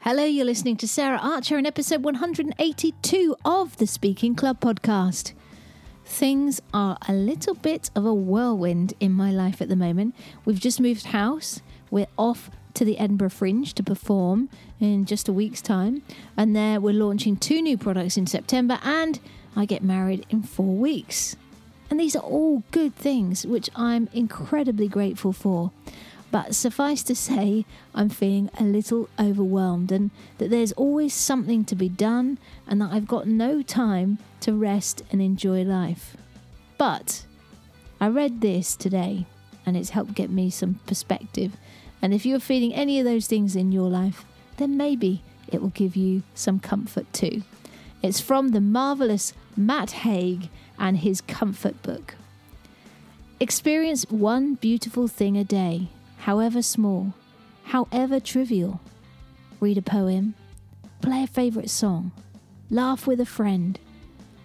Hello, you're listening to Sarah Archer in episode 182 of the Speaking Club podcast. Things are a little bit of a whirlwind in my life at the moment. We've just moved house. We're off to the Edinburgh Fringe to perform in just a week's time. And there we're launching two new products in September and I get married in four weeks. And these are all good things which I'm incredibly grateful for. But suffice to say, I'm feeling a little overwhelmed and that there's always something to be done and that I've got no time to rest and enjoy life. But I read this today and it's helped get me some perspective. And if you're feeling any of those things in your life, then maybe it will give you some comfort too. It's from the marvelous Matt Haig and his comfort book. Experience one beautiful thing a day, however small, however trivial. Read a poem, play a favourite song, laugh with a friend,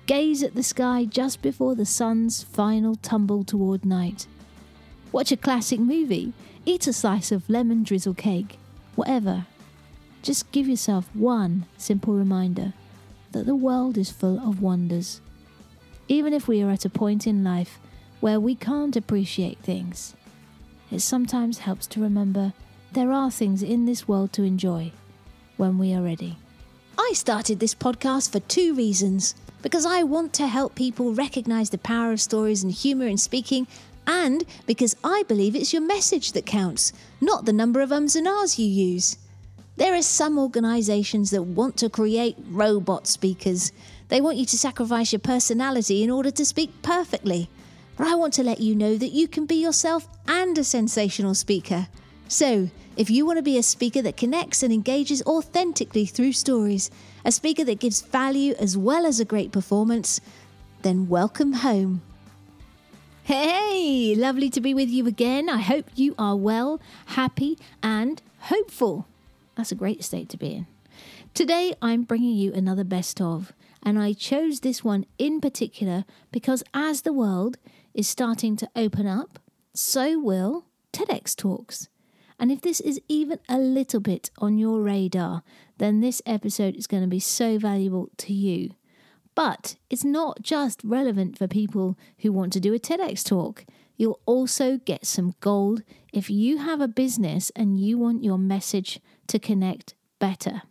gaze at the sky just before the sun's final tumble toward night. Watch a classic movie, eat a slice of lemon drizzle cake, whatever. Just give yourself one simple reminder that the world is full of wonders. Even if we are at a point in life where we can't appreciate things, it sometimes helps to remember there are things in this world to enjoy when we are ready. I started this podcast for two reasons because I want to help people recognize the power of stories and humor in speaking, and because I believe it's your message that counts, not the number of ums and ahs you use. There are some organisations that want to create robot speakers. They want you to sacrifice your personality in order to speak perfectly. I want to let you know that you can be yourself and a sensational speaker. So, if you want to be a speaker that connects and engages authentically through stories, a speaker that gives value as well as a great performance, then welcome home. Hey, lovely to be with you again. I hope you are well, happy, and hopeful. That's a great state to be in. Today, I'm bringing you another best of, and I chose this one in particular because as the world is starting to open up, so will TEDx Talks. And if this is even a little bit on your radar, then this episode is going to be so valuable to you. But it's not just relevant for people who want to do a TEDx talk. You'll also get some gold if you have a business and you want your message to connect better.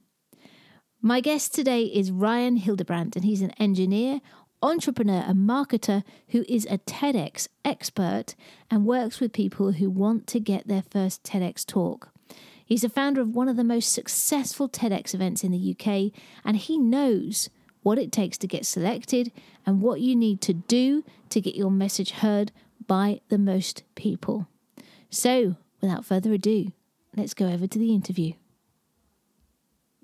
My guest today is Ryan Hildebrandt, and he's an engineer, entrepreneur, and marketer who is a TEDx expert and works with people who want to get their first TEDx talk. He's a founder of one of the most successful TEDx events in the UK, and he knows what it takes to get selected and what you need to do to get your message heard by the most people. So, without further ado, let's go over to the interview.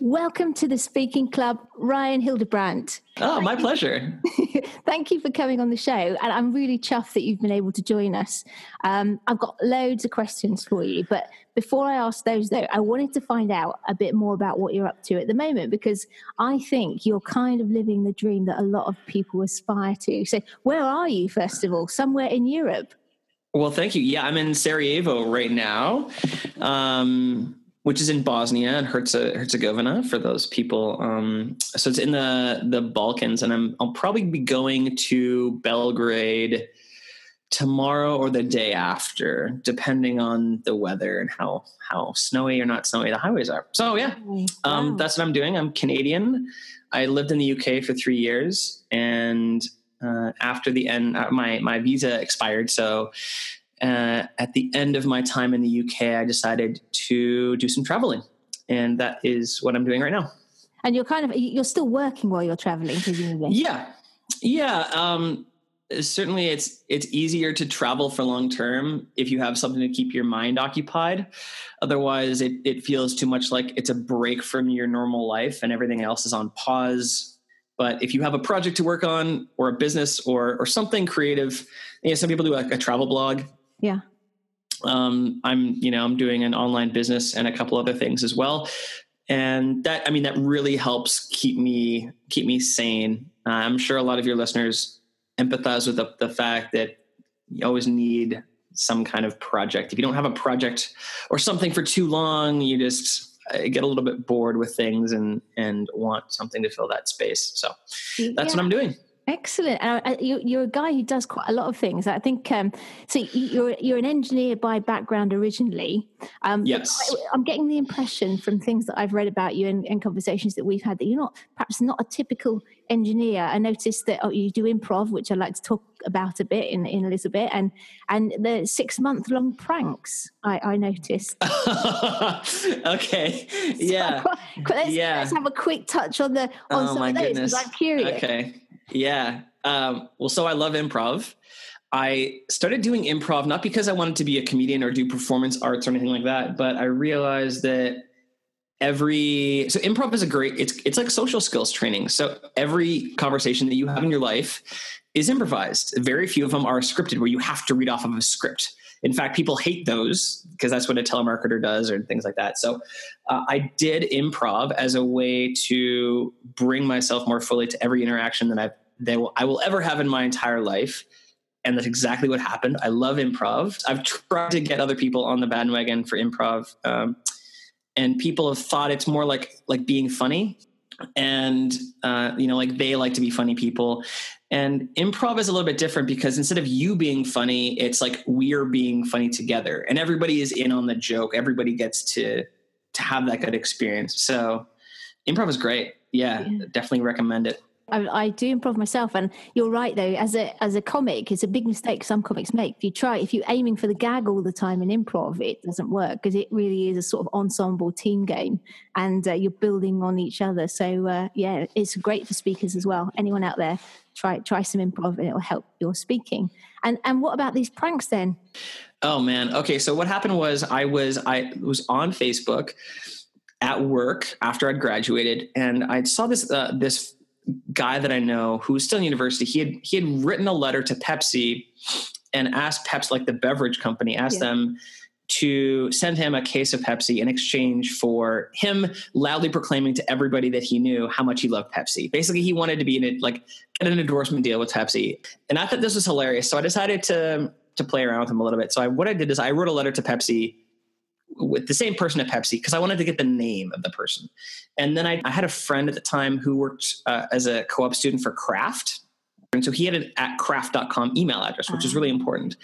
Welcome to the Speaking Club, Ryan Hildebrandt. Oh, my pleasure. Thank you for coming on the show. And I'm really chuffed that you've been able to join us. Um, I've got loads of questions for you. But before I ask those, though, I wanted to find out a bit more about what you're up to at the moment because I think you're kind of living the dream that a lot of people aspire to. So, where are you, first of all? Somewhere in Europe? Well, thank you. Yeah, I'm in Sarajevo right now. Um, which is in Bosnia and Herzegovina for those people. Um, so it's in the the Balkans, and I'm I'll probably be going to Belgrade tomorrow or the day after, depending on the weather and how how snowy or not snowy the highways are. So yeah, wow. um, that's what I'm doing. I'm Canadian. I lived in the UK for three years, and uh, after the end, uh, my my visa expired, so uh, at the end of my time in the UK, I decided to do some traveling, and that is what I'm doing right now. And you're kind of you're still working while you're traveling, presumably. Yeah, yeah. Um, certainly, it's it's easier to travel for long term if you have something to keep your mind occupied. Otherwise, it it feels too much like it's a break from your normal life, and everything else is on pause. But if you have a project to work on, or a business, or or something creative, you know, some people do like a travel blog yeah. Um, I'm, you know, I'm doing an online business and a couple other things as well. And that, I mean, that really helps keep me, keep me sane. Uh, I'm sure a lot of your listeners empathize with the, the fact that you always need some kind of project. If you don't have a project or something for too long, you just, get a little bit bored with things and and want something to fill that space. So that's yeah. what I'm doing. Excellent. Uh, you, are a guy who does quite a lot of things. I think. Um, so you're you're an engineer by background originally. Um, yes. I, am getting the impression from things that I've read about you and, and, conversations that we've had that you're not perhaps not a typical engineer. I noticed that oh, you do improv, which I'd like to talk about a bit in, in a little bit, and and the six month long pranks. I, I noticed. okay. Yeah. Let's, yeah. Let's have a quick touch on the on oh, some of those because I'm curious. Okay. Yeah. Um, well, so I love improv. I started doing improv not because I wanted to be a comedian or do performance arts or anything like that, but I realized that every so improv is a great it's it's like social skills training. So every conversation that you have in your life is improvised. Very few of them are scripted where you have to read off of a script. In fact, people hate those because that's what a telemarketer does or things like that. So uh, I did improv as a way to bring myself more fully to every interaction that I've that I will ever have in my entire life. And that's exactly what happened. I love improv. I've tried to get other people on the bandwagon for improv, um, and people have thought it's more like like being funny and uh, you know like they like to be funny people and improv is a little bit different because instead of you being funny it's like we're being funny together and everybody is in on the joke everybody gets to to have that good experience so improv is great yeah, yeah. definitely recommend it I, I, do improv myself, and you're right though. As a as a comic, it's a big mistake some comics make. If you try, if you're aiming for the gag all the time in improv, it doesn't work because it really is a sort of ensemble team game, and uh, you're building on each other. So uh, yeah, it's great for speakers as well. Anyone out there, try try some improv, and it will help your speaking. And and what about these pranks then? Oh man, okay. So what happened was I was I was on Facebook at work after I'd graduated, and I saw this uh, this guy that I know who was still in university, he had he had written a letter to Pepsi and asked Pepsi, like the beverage company, asked yeah. them to send him a case of Pepsi in exchange for him loudly proclaiming to everybody that he knew how much he loved Pepsi. Basically, he wanted to be in it, like get an endorsement deal with Pepsi. And I thought this was hilarious, so I decided to to play around with him a little bit. So I, what I did is I wrote a letter to Pepsi with the same person at Pepsi because I wanted to get the name of the person. And then I, I had a friend at the time who worked uh, as a co op student for Kraft. And so he had an at kraft.com email address, which is really ah. important.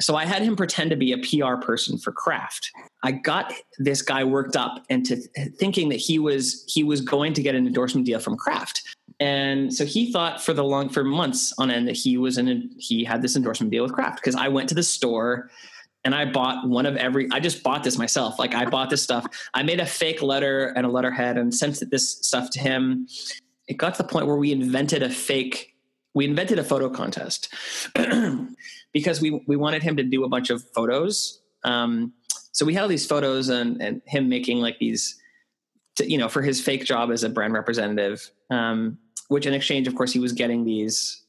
So I had him pretend to be a PR person for Kraft. I got this guy worked up into thinking that he was he was going to get an endorsement deal from Kraft. And so he thought for the long for months on end that he was in he had this endorsement deal with Kraft because I went to the store and I bought one of every. I just bought this myself. Like I bought this stuff. I made a fake letter and a letterhead and sent this stuff to him. It got to the point where we invented a fake. We invented a photo contest because we we wanted him to do a bunch of photos. Um, so we had all these photos and and him making like these, to, you know, for his fake job as a brand representative. Um, which in exchange, of course, he was getting these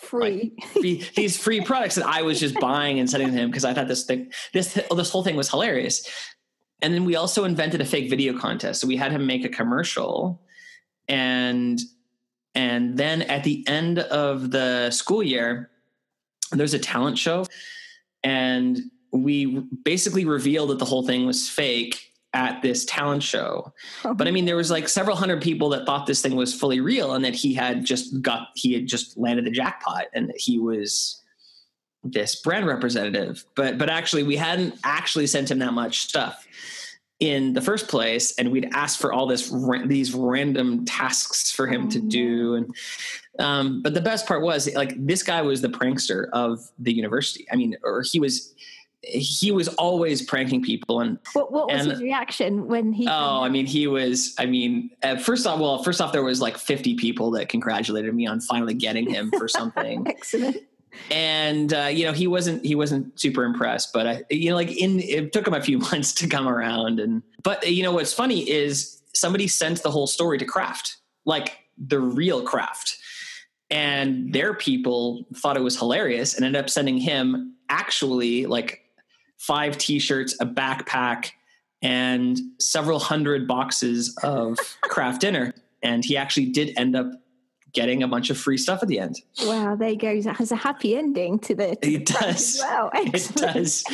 free. Like, these free products that I was just buying and sending to him because I thought this thing, this this whole thing was hilarious. And then we also invented a fake video contest. So we had him make a commercial, and and then at the end of the school year, there's a talent show, and we basically revealed that the whole thing was fake at this talent show. Oh. But I mean, there was like several hundred people that thought this thing was fully real and that he had just got, he had just landed the jackpot and that he was this brand representative. But, but actually, we hadn't actually sent him that much stuff in the first place. And we'd ask for all this, these random tasks for him to do. And, um, but the best part was like, this guy was the prankster of the university. I mean, or he was, he was always pranking people and what, what was and, his reaction when he oh i mean he was i mean first off well first off there was like 50 people that congratulated me on finally getting him for something excellent and uh, you know he wasn't he wasn't super impressed but I, you know like in it took him a few months to come around and but you know what's funny is somebody sent the whole story to Kraft like the real Kraft and their people thought it was hilarious and ended up sending him actually like five t-shirts, a backpack, and several hundred boxes of Kraft dinner. And he actually did end up getting a bunch of free stuff at the end. Wow, there you go. It has a happy ending to the. To it the does. Well, it does.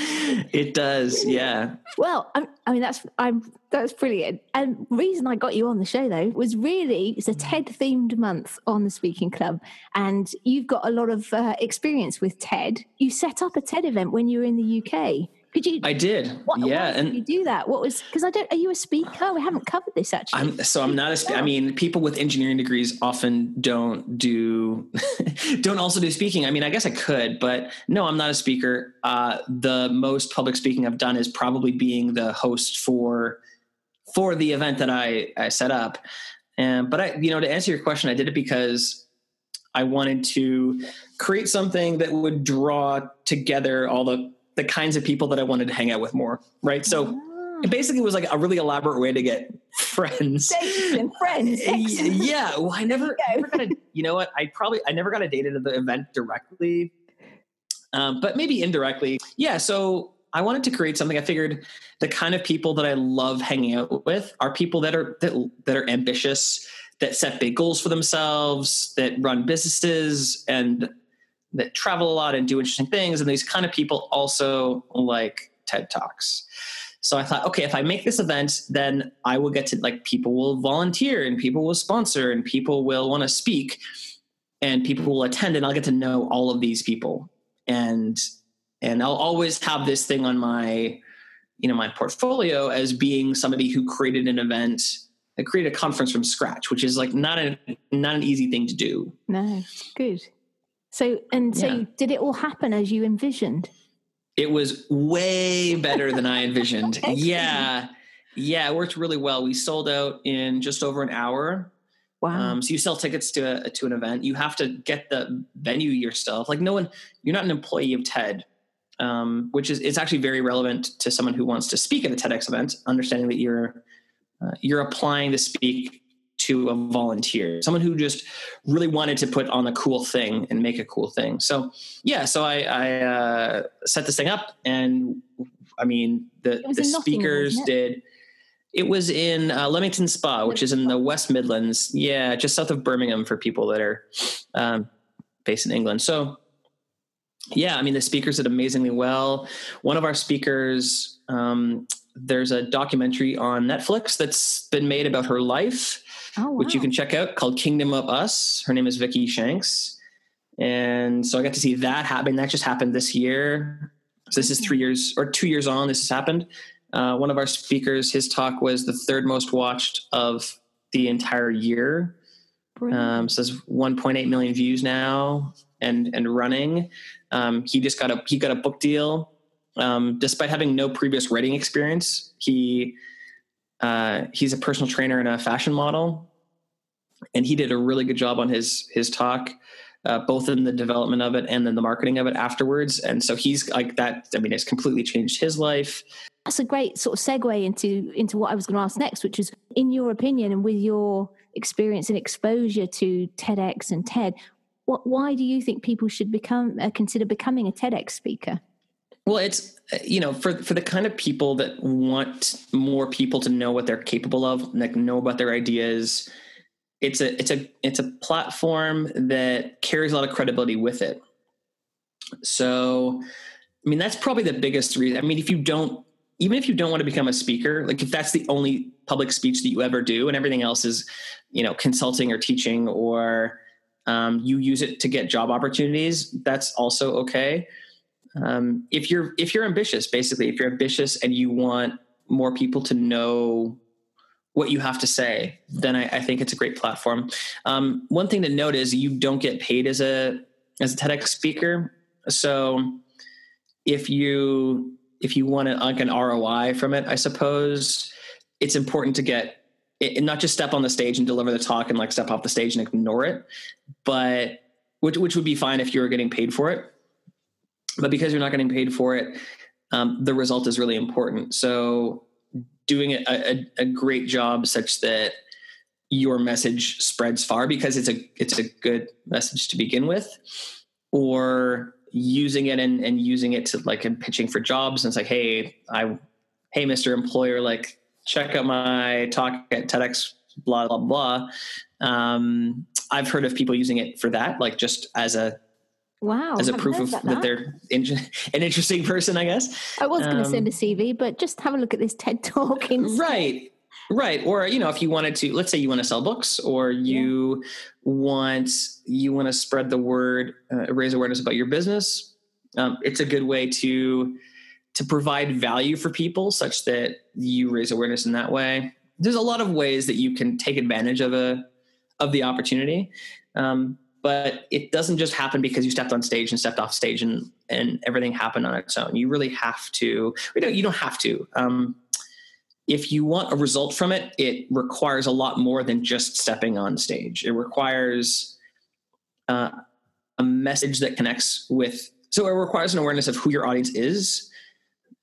It does. Yeah. Well, I, I mean that's I'm that's brilliant. And reason I got you on the show though was really it's a TED themed month on the Speaking Club, and you've got a lot of uh, experience with TED. You set up a TED event when you were in the UK. Could you? I did. What, yeah, and did you do that? What was because I don't. Are you a speaker? We haven't covered this actually. I'm so I'm not a. Spe- I mean, people with engineering degrees often don't do don't also do speaking. I mean, I guess I could, but no, I'm not a speaker. Uh, the most public speaking I've done is probably being the host for for the event that I I set up. And but I, you know, to answer your question, I did it because I wanted to create something that would draw together all the the kinds of people that I wanted to hang out with more. Right. So Ah. it basically was like a really elaborate way to get friends. Dates and friends. Yeah. Well, I never, you never got a, you know what? I probably, I never got a date at the event directly, um, but maybe indirectly. Yeah. So I wanted to create something. I figured the kind of people that I love hanging out with are people that are, that, that are ambitious, that set big goals for themselves, that run businesses and that travel a lot and do interesting things. And these kind of people also like TED Talks. So I thought, okay, if I make this event, then I will get to like people will volunteer and people will sponsor and people will want to speak and people will attend and I'll get to know all of these people. And and I'll always have this thing on my you know my portfolio as being somebody who created an event that created a conference from scratch, which is like not a not an easy thing to do. No, good. So and so, Yeah. did it all happen as you envisioned? It was way better than I envisioned. Yeah. Yeah, it worked really well. We sold out in just over an hour. Wow. Um, so you sell tickets to a, to an event. You have to get the venue yourself. Like no one, you're not an employee of TED, um, which is it's actually very relevant to someone who wants to speak at a TEDx event. Understanding that you're uh, you're applying to speak to a volunteer, someone who just really wanted to put on a cool thing and make a cool thing. So yeah, so I, I uh, set this thing up, and I mean the the speakers did. It was in uh, Leamington Spa, which is in the West Midlands. Yeah, just south of Birmingham for people that are um, based in England. So, yeah, I mean, the speakers did amazingly well. One of our speakers, um, there's a documentary on Netflix that's been made about her life, oh, wow. which you can check out called Kingdom of Us. Her name is Vicky Shanks. And so I got to see that happen. That just happened this year. So this is three years or two years on. This has happened. Uh, one of our speakers, his talk was the third most watched of the entire year. Um, says 1.8 million views now and and running. Um, he just got a he got a book deal. Um, despite having no previous writing experience, he uh, he's a personal trainer and a fashion model, and he did a really good job on his his talk, uh, both in the development of it and then the marketing of it afterwards. And so he's like that. I mean, it's completely changed his life. That's a great sort of segue into into what I was going to ask next, which is, in your opinion, and with your experience and exposure to TEDx and TED, what why do you think people should become uh, consider becoming a TEDx speaker? Well, it's uh, you know for for the kind of people that want more people to know what they're capable of, like know about their ideas. It's a it's a it's a platform that carries a lot of credibility with it. So, I mean, that's probably the biggest reason. I mean, if you don't, even if you don't want to become a speaker, like if that's the only public speech that you ever do, and everything else is, you know, consulting or teaching, or um, you use it to get job opportunities, that's also okay um, if you're if you're ambitious basically if you're ambitious and you want more people to know what you have to say then i, I think it's a great platform. Um, one thing to note is you don't get paid as a as a tedx speaker. So if you if you want an, like an roi from it i suppose it's important to get it, not just step on the stage and deliver the talk and like step off the stage and ignore it but which which would be fine if you were getting paid for it but because you're not getting paid for it um, the result is really important so doing a, a, a great job such that your message spreads far because it's a it's a good message to begin with or using it and, and using it to like and pitching for jobs and it's like hey i hey mr employer like check out my talk at tedx blah blah blah. Um, I've heard of people using it for that, like just as a Wow. as a proof of about that, they're an interesting person, I guess. I was going to um, send a CV, but just have a look at this TED talk. In- Right. Right. Or, you know, if you wanted to, let's say you want to sell books or you want, you want to spread the word, uh, raise awareness about your business. Um, it's a good way to, to provide value for people such that you raise awareness in that way. There's a lot of ways that you can take advantage of a, of the opportunity. Um, but it doesn't just happen because you stepped on stage and stepped off stage and, and everything happened on its own. You really have to, you know, you don't have to, um, if you want a result from it, it requires a lot more than just stepping on stage. It requires uh, a message that connects with. So it requires an awareness of who your audience is,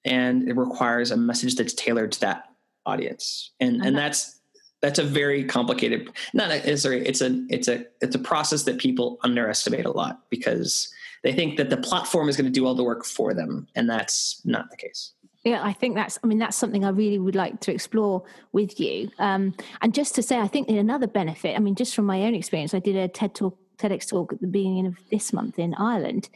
and it requires a message that's tailored to that audience. And and that's that's a very complicated. Not a, sorry, it's a it's a it's a process that people underestimate a lot because they think that the platform is going to do all the work for them, and that's not the case. Yeah, I think that's. I mean, that's something I really would like to explore with you. Um, and just to say, I think another benefit. I mean, just from my own experience, I did a TED talk, TEDx talk at the beginning of this month in Ireland,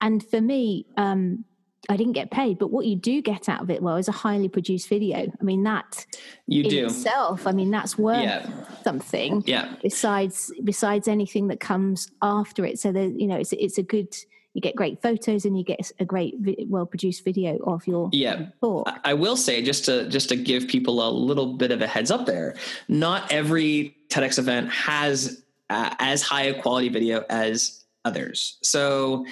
and for me, um, I didn't get paid, but what you do get out of it, well, is a highly produced video. I mean, that You do, itself, I mean, that's worth yeah, something. yeah. Besides, besides anything that comes after it, so that you know, it's it's a good. You get great photos and you get a great, well-produced video of your Yeah. talk. I will say just to just to give people a little bit of a heads up there. Not every TEDx event has uh, as high a quality video as others. So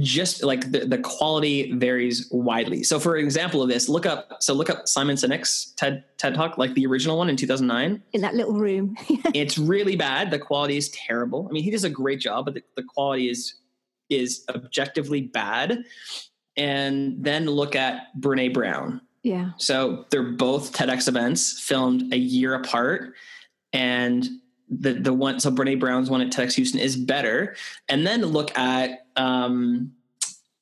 just like the, the quality varies widely. So for example of this, look up so look up Simon Sinek's TED TED Talk, like the original one in 2009. in that little room. it's really bad. The quality is terrible. I mean, he does a great job, but the, the quality is is objectively bad. And then look at Brene Brown. yeah. So they're both TEDx events filmed a year apart. And the the one so Brene Brown's one at TEDx Houston is better. And then look at um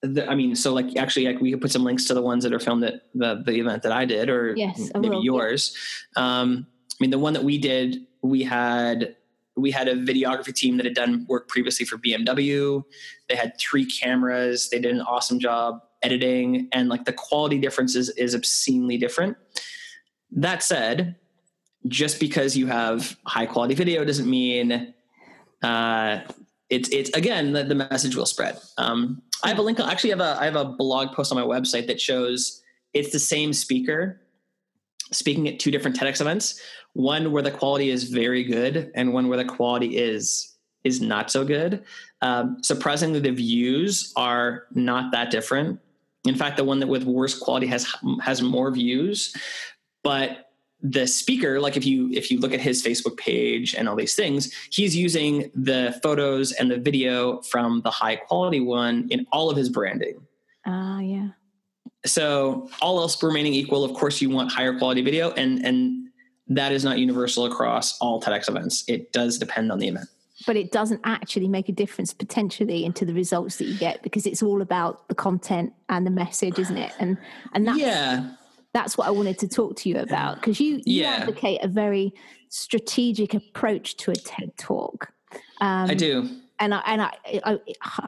the, I mean, so like actually, like we could put some links to the ones that are filmed at the the event that I did, or Yes, maybe will, yeah. yours. Um, I mean, the one that we did, we had we had a videography team that had done work previously for BMW. They had three cameras. They did an awesome job editing, and like the quality difference is, is obscenely different. That said, just because you have high quality video doesn't mean uh, it's it's again the, the message will spread. Um, I have a link. I actually, I have a I have a blog post on my website that shows it's the same speaker speaking at two different TEDx events. One where the quality is very good, and one where the quality is is not so good. Um, surprisingly, the views are not that different. In fact, the one that with worse quality has has more views, but the speaker like if you if you look at his facebook page and all these things he's using the photos and the video from the high quality one in all of his branding Ah, yeah. so all else remaining equal of course you want higher quality video and and that is not universal across all TEDx events it does depend on the event But it doesn't actually make a difference potentially into the results that you get because it's all about the content and the message, isn't it? And and that's yeah that's what I wanted to talk to you about because you, you Yeah. advocate a very strategic approach to a TED talk. Um, i do and I, and I, I,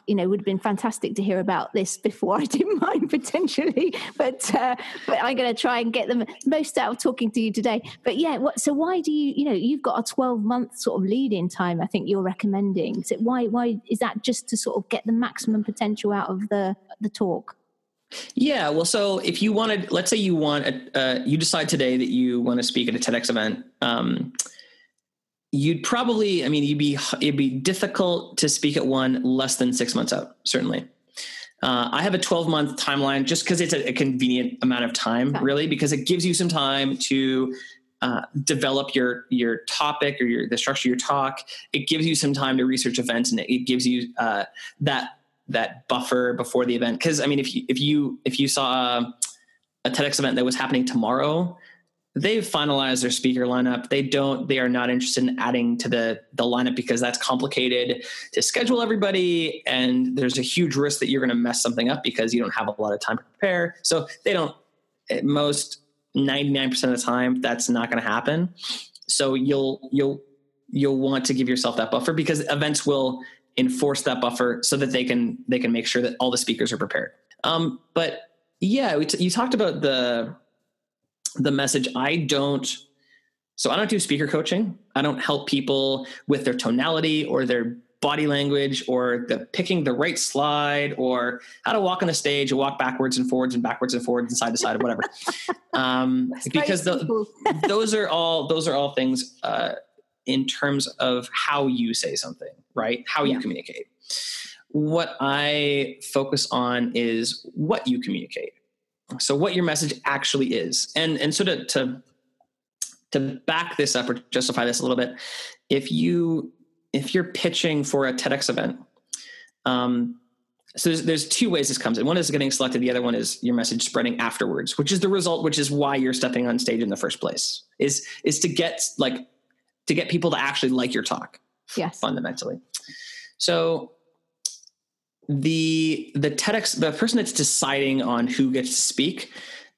you know, would have been fantastic to hear about this before I did mine potentially, but uh, but I'm going to try and get the most out of talking to you today. But yeah, what, so why do you, you know, you've got a 12 month sort of lead in time. I think you're recommending. So why why is that just to sort of get the maximum potential out of the the talk? Yeah, well, so if you wanted, let's say you want, a, uh, you decide today that you want to speak at a TEDx event, um, you'd probably, I mean, you'd be, it'd be difficult to speak at one less than six months out, certainly. Uh, I have a 12 month timeline just because it's a, a convenient amount of time, Okay. really, because it gives you some time to uh, develop your your topic or your the structure of your talk. It gives you some time to research events, and it, it gives you uh, that that buffer before the event. Because I mean, if you if you if you saw a, TEDx event that was happening tomorrow, they've finalized their speaker lineup. They don't. They are not interested in adding to the the lineup because that's complicated to schedule everybody, and there's a huge risk that you're going to mess something up because you don't have a lot of time to prepare. So they don't. Most 99% of the time, that's not going to happen. so you'll you'll you'll want to give yourself that buffer because events will enforce that buffer so that they can they can make sure that all the speakers are prepared. Um, but yeah, t- you talked about the the message. I don't. So I don't do speaker coaching. I don't help people with their tonality or their body language or the picking the right slide or how to walk on the stage and walk backwards and forwards and backwards and forwards and side to side or whatever. Um, because the, those are all those are all things uh, in terms of how you say something, right? How you yeah. communicate. What I focus on is what you communicate. So what your message actually is. And and so to to to back this up or justify this a little bit, if you if you're pitching for a TEDx event, um, so there's, there's two ways this comes in. One is getting selected. The other one is your message spreading afterwards, which is the result, which is why you're stepping on stage in the first place. Is is to get like to get people to actually like your talk. Yes. Fundamentally. So the the TEDx the person that's deciding on who gets to speak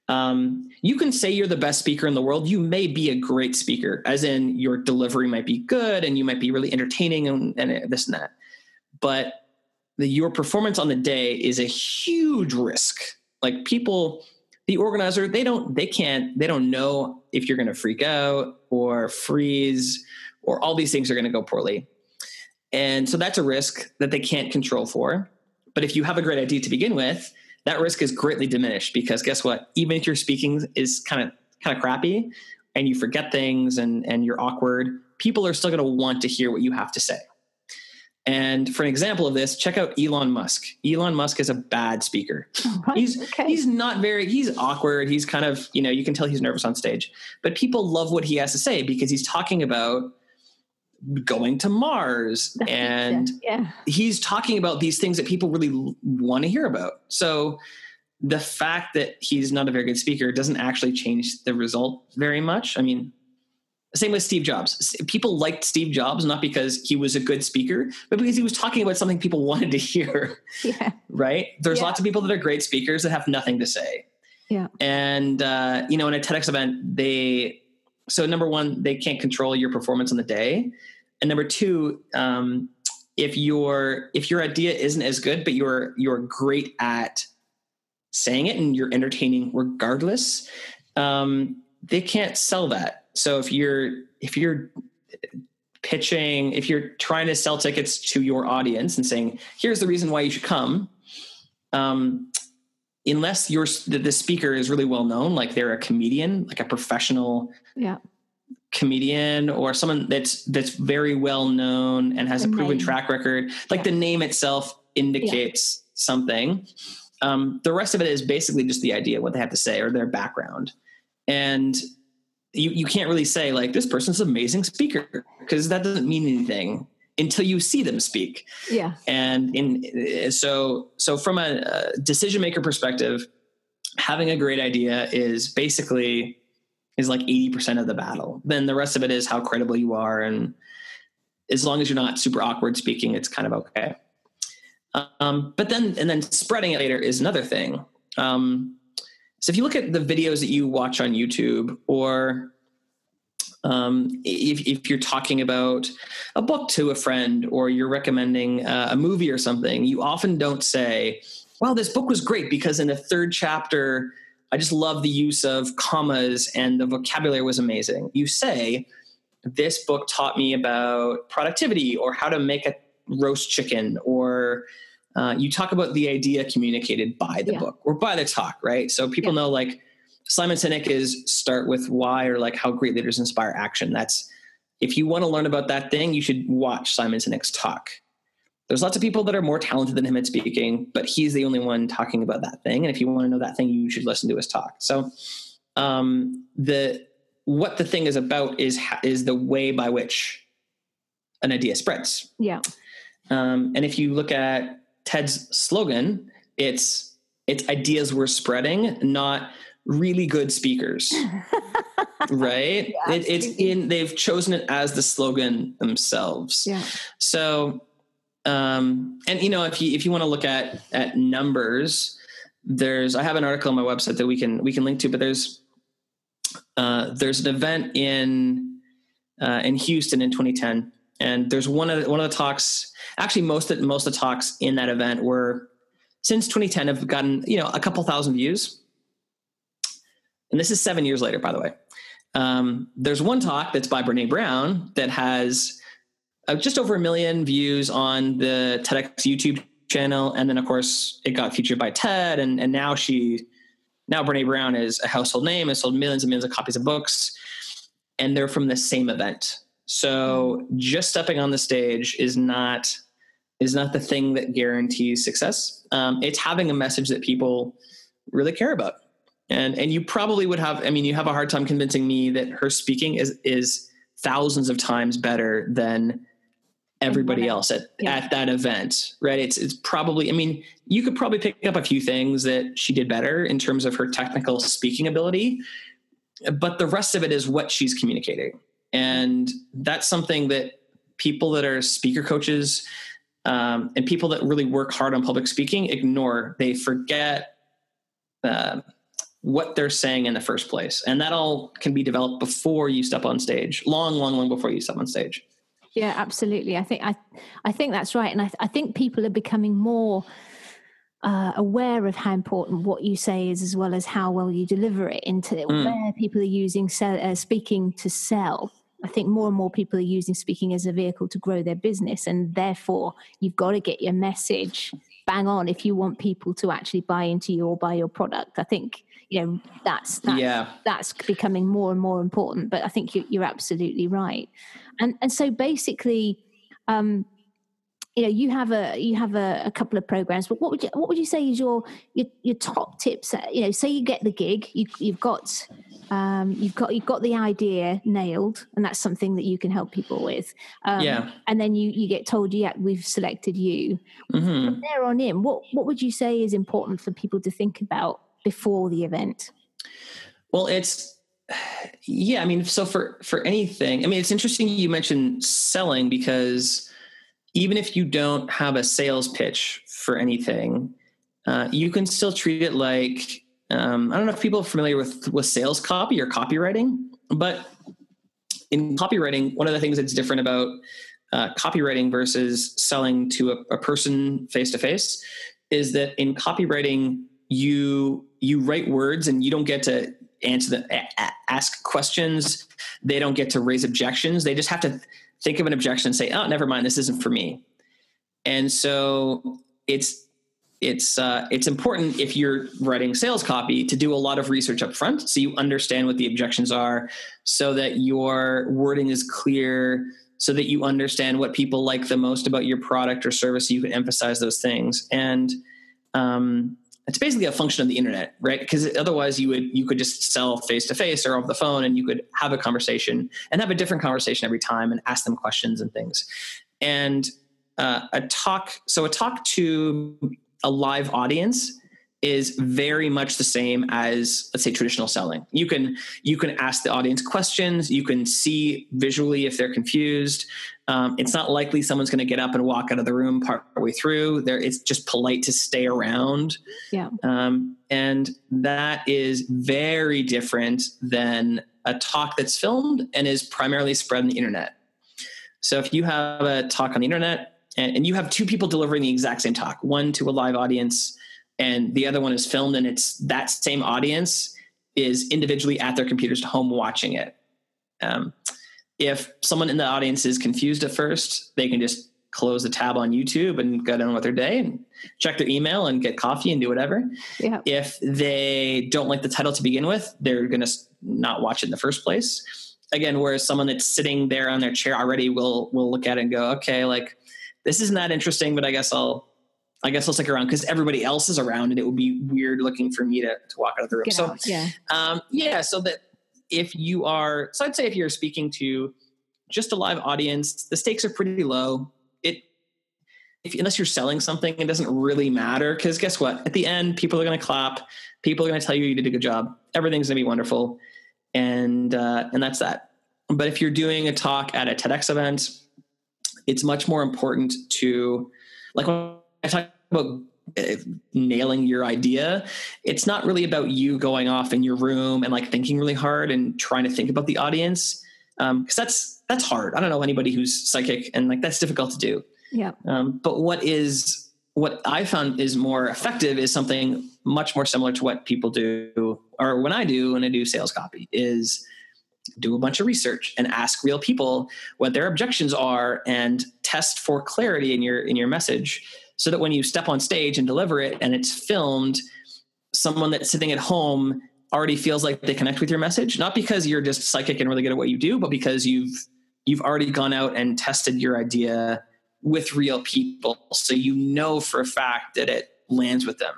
um, you can say you're the best speaker in the world. You may be a great speaker, as in your delivery might be good and you might be really entertaining and, and this and that. But the, your performance on the day is a huge risk. Like people, the organizer, they don't, they can't, they don't know if you're going to freak out or freeze or all these things are going to go poorly. And so that's a risk that they can't control for. But if you have a great idea to begin with, that risk is greatly diminished because guess what? Even if your speaking is kind of kind of crappy and you forget things and and you're awkward, people are still going to want to hear what you have to say. And for an example of this, check out Elon Musk. Elon Musk is a bad speaker. Right, he's okay. he's not very he's awkward. He's kind of, you know, you can tell he's nervous on stage. But people love what he has to say because he's talking about going to Mars and yeah. he's talking about these things that people really want to hear about. So the fact that he's not a very good speaker doesn't actually change the result very much. I mean, same with Steve Jobs. People liked Steve Jobs not because he was a good speaker, but because he was talking about something people wanted to hear. Yeah. Right? There's yeah. lots of people that are great speakers that have nothing to say. Yeah. And uh, you know, in a TEDx event, they so number one, they can't control your performance on the day, and number two, um, if your if your idea isn't as good, but you're you're great at saying it and you're entertaining regardless, um, they can't sell that. So if you're if you're pitching, if you're trying to sell tickets to your audience and saying, "Here's the reason why you should come," um, unless your the, the speaker is really well known, like they're a comedian, like a professional yeah comedian or someone that's that's very well known and has the a proven name. track record like yeah. the name itself indicates yeah. something um, the rest of it is basically just the idea what they have to say or their background and you, you can't really say like this person's an amazing speaker because that doesn't mean anything until you see them speak yeah and in so so from a, a decision maker perspective having a great idea is basically is like 80% of the battle. Then the rest of it is how credible you are. And as long as you're not super awkward speaking, it's kind of okay. Um, but then, and then spreading it later is another thing. Um, so if you look at the videos that you watch on YouTube or um, if, if, you're talking about a book to a friend or you're recommending uh, a movie or something, you often don't say, well, this book was great because in the third chapter, I just love the use of commas and the vocabulary was amazing. You say, this book taught me about productivity or how to make a roast chicken or uh, you talk about the idea communicated by the yeah. book or by the talk, right? So people yeah. know like Simon Sinek is start with why or like how great leaders inspire action. That's if you want to learn about that thing, you should watch Simon Sinek's talk there's lots of people that are more talented than him at speaking, but he's the only one talking about that thing. And if you want to know that thing, you should listen to his talk. So, um, the what the thing is about is is the way by which an idea spreads. Yeah. Um, and if you look at Ted's slogan, it's it's ideas we're spreading, not really good speakers. right? Yeah, it, it's in they've chosen it as the slogan themselves. Yeah. So um, and you know, if you if you want to look at at numbers, there's I have an article on my website that we can we can link to, but there's uh, there's an event in uh, in Houston in 2010. And there's one of the, one of the talks. Actually, most of most of the talks in that event were since 2010 have gotten you know a couple thousand views. And this is seven years later, by the way. Um, there's one talk that's by Brene Brown that has uh, just over a million views on the TEDx YouTube channel, and then of course it got featured by TED, and and now she now Brene Brown is a household name, has sold millions and millions of copies of books, and they're from the same event. So just stepping on the stage is not is not the thing that guarantees success. Um, it's having a message that people really care about, and and you probably would have. I mean, you have a hard time convincing me that her speaking is is thousands of times better than everybody else at, yeah. at that event right it's it's probably i mean you could probably pick up a few things that she did better in terms of her technical speaking ability but the rest of it is what she's communicating and that's something that people that are speaker coaches um, and people that really work hard on public speaking ignore. They forget uh, what they're saying in the first place. And that all can be developed before you step on stage. Long long long before you step on stage. Yeah absolutely. I think i i think that's right. And i, I think people are becoming more uh, aware of how important what you say is as well as how well you deliver it into mm. where people are using sell, uh, speaking to sell I think more and more people are using speaking as a vehicle to grow their business, and therefore you've got to get your message bang on if you want people to actually buy into you or buy your product. I think you know that's that's, yeah. that's becoming more and more important. But I think you, are absolutely right, and and so basically. Um, you know you have a you have a, a, couple of programs but what would you what would you say is your your, your top tips? You know say you get the gig you, you've got um, you've got you've got the idea nailed and that's something that you can help people with. Um, yeah. and then you you get told yeah we've selected you. Mm-hmm. from there on in what what would you say is important for people to think about before the event? Well it's yeah i mean so for for anything i mean it's interesting you mentioned selling because even if you don't have a sales pitch for anything, uh, you can still treat it like um, I don't know if people are familiar with with sales copy or copywriting, but in copywriting, one of the things that's different about uh, copywriting versus selling to a, a person face to face is that in copywriting you you write words and you don't get to answer the ask questions. They don't get to raise objections. They just have to think of an objection and say, "Oh, never mind, this isn't for me." And so it's it's uh, it's important if you're writing sales copy to do a lot of research up front so you understand what the objections are so that your wording is clear so that you understand what people like the most about your product or service so you can emphasize those things and um, it's basically a function of the internet, right? Because otherwise you would you could just sell face to face or over the phone and you could have a conversation and have a different conversation every time and ask them questions and things. And uh, a talk, so a talk to a live audience is very much the same as let's say traditional selling. You can you can ask the audience questions. You can see visually if they're confused. Um, it's not likely someone's going to get up and walk out of the room partway through. There it's just polite to stay around. Yeah. Um, and that is very different than a talk that's filmed and is primarily spread on the internet. So if you have a talk on the internet and, and you have two people delivering the exact same talk one to a live audience and the other one is filmed and it's that same audience is individually at their computers at home watching it. Um, if someone in the audience is confused at first they can just close the tab on youtube and go on with their day and check their email and get coffee and do whatever. Yeah. if they don't like the title to begin with they're going to not watch it in the first place. Again whereas someone that's sitting there on their chair already will will look at it and go okay like this isn't that interesting but i guess i'll I guess I'll stick around because everybody else is around, and it would be weird looking for me to, to walk out of the room. Get so out, yeah, um, yeah. So that if you are, so I'd say if you're speaking to just a live audience, the stakes are pretty low. It, if, unless you're selling something, it doesn't really matter because guess what? At the end, people are going to clap. People are going to tell you you did a good job. Everything's going to be wonderful, and uh, and that's that. But if you're doing a talk at a TEDx event, it's much more important to like I talk about uh, nailing your idea it's not really about you going off in your room and like thinking really hard and trying to think about the audience because um, that's that's hard. I don't know anybody who's psychic, and like that's difficult to do. Yeah. Um, but what is what I found is more effective is something much more similar to what people do, or when I do when I do sales copy is do a bunch of research and ask real people what their objections are and test for clarity in your in your message so that when you step on stage and deliver it and it's filmed someone that's sitting at home already feels like they connect with your message not because you're just psychic and really good at what you do but because you've you've already gone out and tested your idea with real people. So you know for a fact that it lands with them.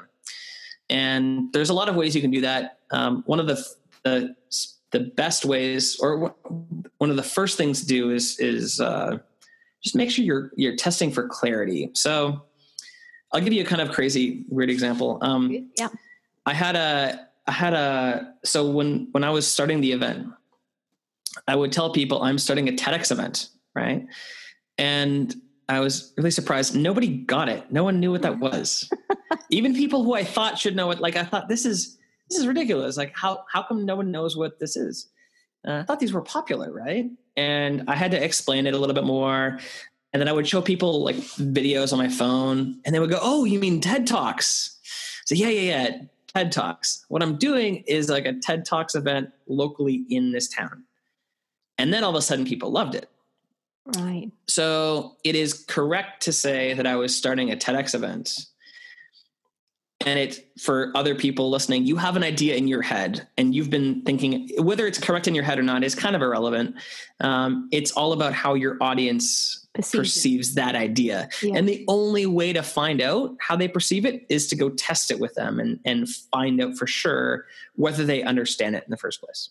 And there's a lot of ways you can do that. Um, one of the, the the best ways or one of the first things to do is is uh, just make sure you're you're testing for clarity. So i'll give you a kind of crazy weird example um, yeah i had a i had a so when when i was starting the event i would tell people i'm starting a tedx event right and i was really surprised nobody got it no one knew what that was even people who i thought should know it like i thought this is this is ridiculous. Like, how how come no one knows what this is? Uh, I thought these were popular, right? And I had to explain it a little bit more. And then I would show people like videos on my phone, and they would go, "Oh, you mean TED Talks?" So yeah, yeah, yeah, TED Talks. What I'm doing is like a TED Talks event locally in this town. And then all of a sudden, people loved it. Right. So it is correct to say that I was starting a TEDx event and it for other people listening you have an idea in your head and you've been thinking whether it's correct in your head or not is kind of irrelevant. Um, it's all about how your audience perceives, perceives that idea. Yeah. and the only way to find out how they perceive it is to go test it with them and, and find out for sure whether they understand it in the first place.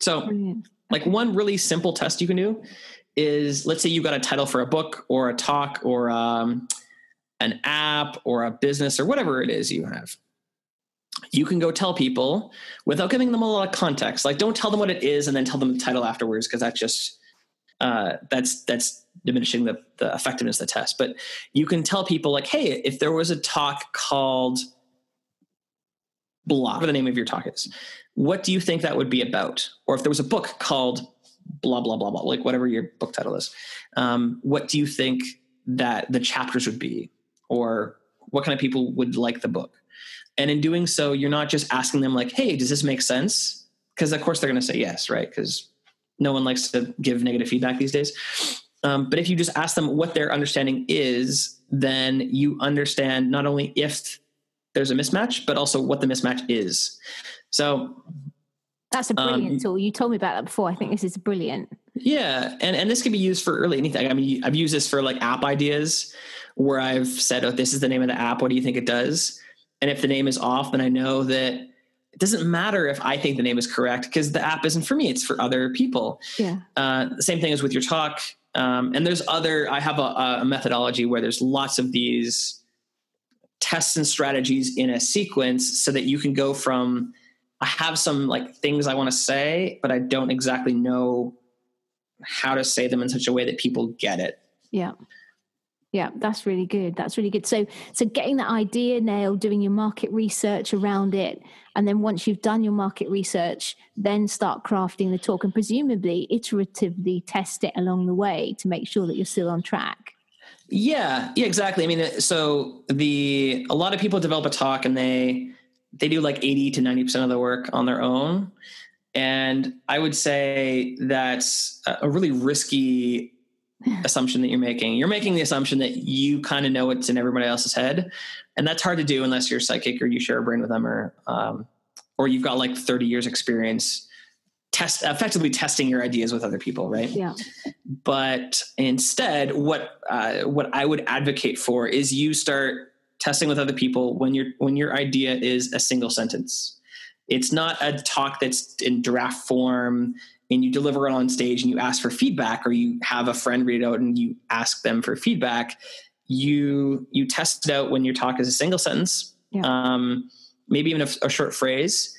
So Brilliant. like one really simple test you can do is let's say you got a title for a book or a talk or um, an app or a business or whatever it is you have you can go tell people without giving them a lot of context. Like don't tell them what it is and then tell them the title afterwards because that's just uh, that's that's diminishing the, the effectiveness of the test. But you can tell people like hey if there was a talk called blah whatever the name of your talk is what do you think that would be about? Or if there was a book called blah blah blah blah like whatever your book title is um, what do you think that the chapters would be or what kind of people would like the book. And in doing so you're not just asking them like hey does this make sense? Because of course they're going to say yes right? Because no one likes to give negative feedback these days. Um, but if you just ask them what their understanding is then you understand not only if there's a mismatch but also what the mismatch is. So that's a brilliant um, tool. You told me about that before. I think this is brilliant. Yeah and and this can be used for really anything. I mean i've used this for like app ideas where I've said, oh, this is the name of the app. What do you think it does? And if the name is off, then I know that it doesn't matter if I think the name is correct because the app isn't for me, it's for other people. Yeah. Uh, the same thing as with your talk. Um, and there's other, I have a, a methodology where there's lots of these tests and strategies in a sequence so that you can go from, I have some like things I want to say, but I don't exactly know how to say them in such a way that people get it. Yeah yeah that's really good. That's really good. So so getting that idea nailed doing your market research around it and then once you've done your market research then start crafting the talk and presumably iteratively test it along the way to make sure that you're still on track. Yeah yeah exactly. I mean uh, so the a lot of people develop a talk and they they do like 80 to 90% of the work on their own. And i would say that's a really risky assumption that you're making. You're making the assumption that you kind of know what's in everybody else's head, and that's hard to do unless you're psychic or you share a brain with them, or um, or you've got like 30 years experience test effectively testing your ideas with other people, right? Yeah. But instead, what uh, what I would advocate for is you start testing with other people when your when your idea is a single sentence. It's not a talk that's in draft form and you deliver it on stage and you ask for feedback or you have a friend read it out and you ask them for feedback you you test it out when your talk is a single sentence yeah. um, maybe even a, a, short phrase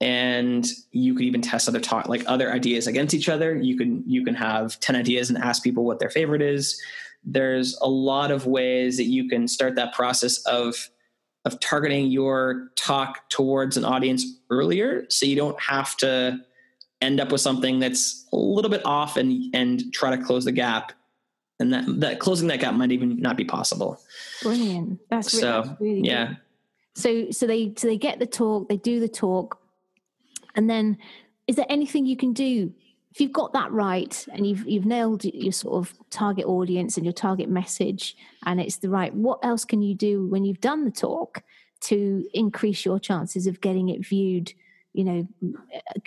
and you could even test other talk like other ideas against each other you can you can have 10 ideas and ask people what their favorite is there's a lot of ways that you can start that process of of targeting your talk towards an audience earlier so you don't have to end up with something that's a little bit off and and try to close the gap. And that that closing that gap might even not be possible. Brilliant. That's, re- so that's really yeah. So so they so they get the talk they do the talk. And then is there anything you can do? If you've got that right and you've you've nailed your sort of target audience and your target message and it's the right what else can you do when you've done the talk to increase your chances of getting it viewed you know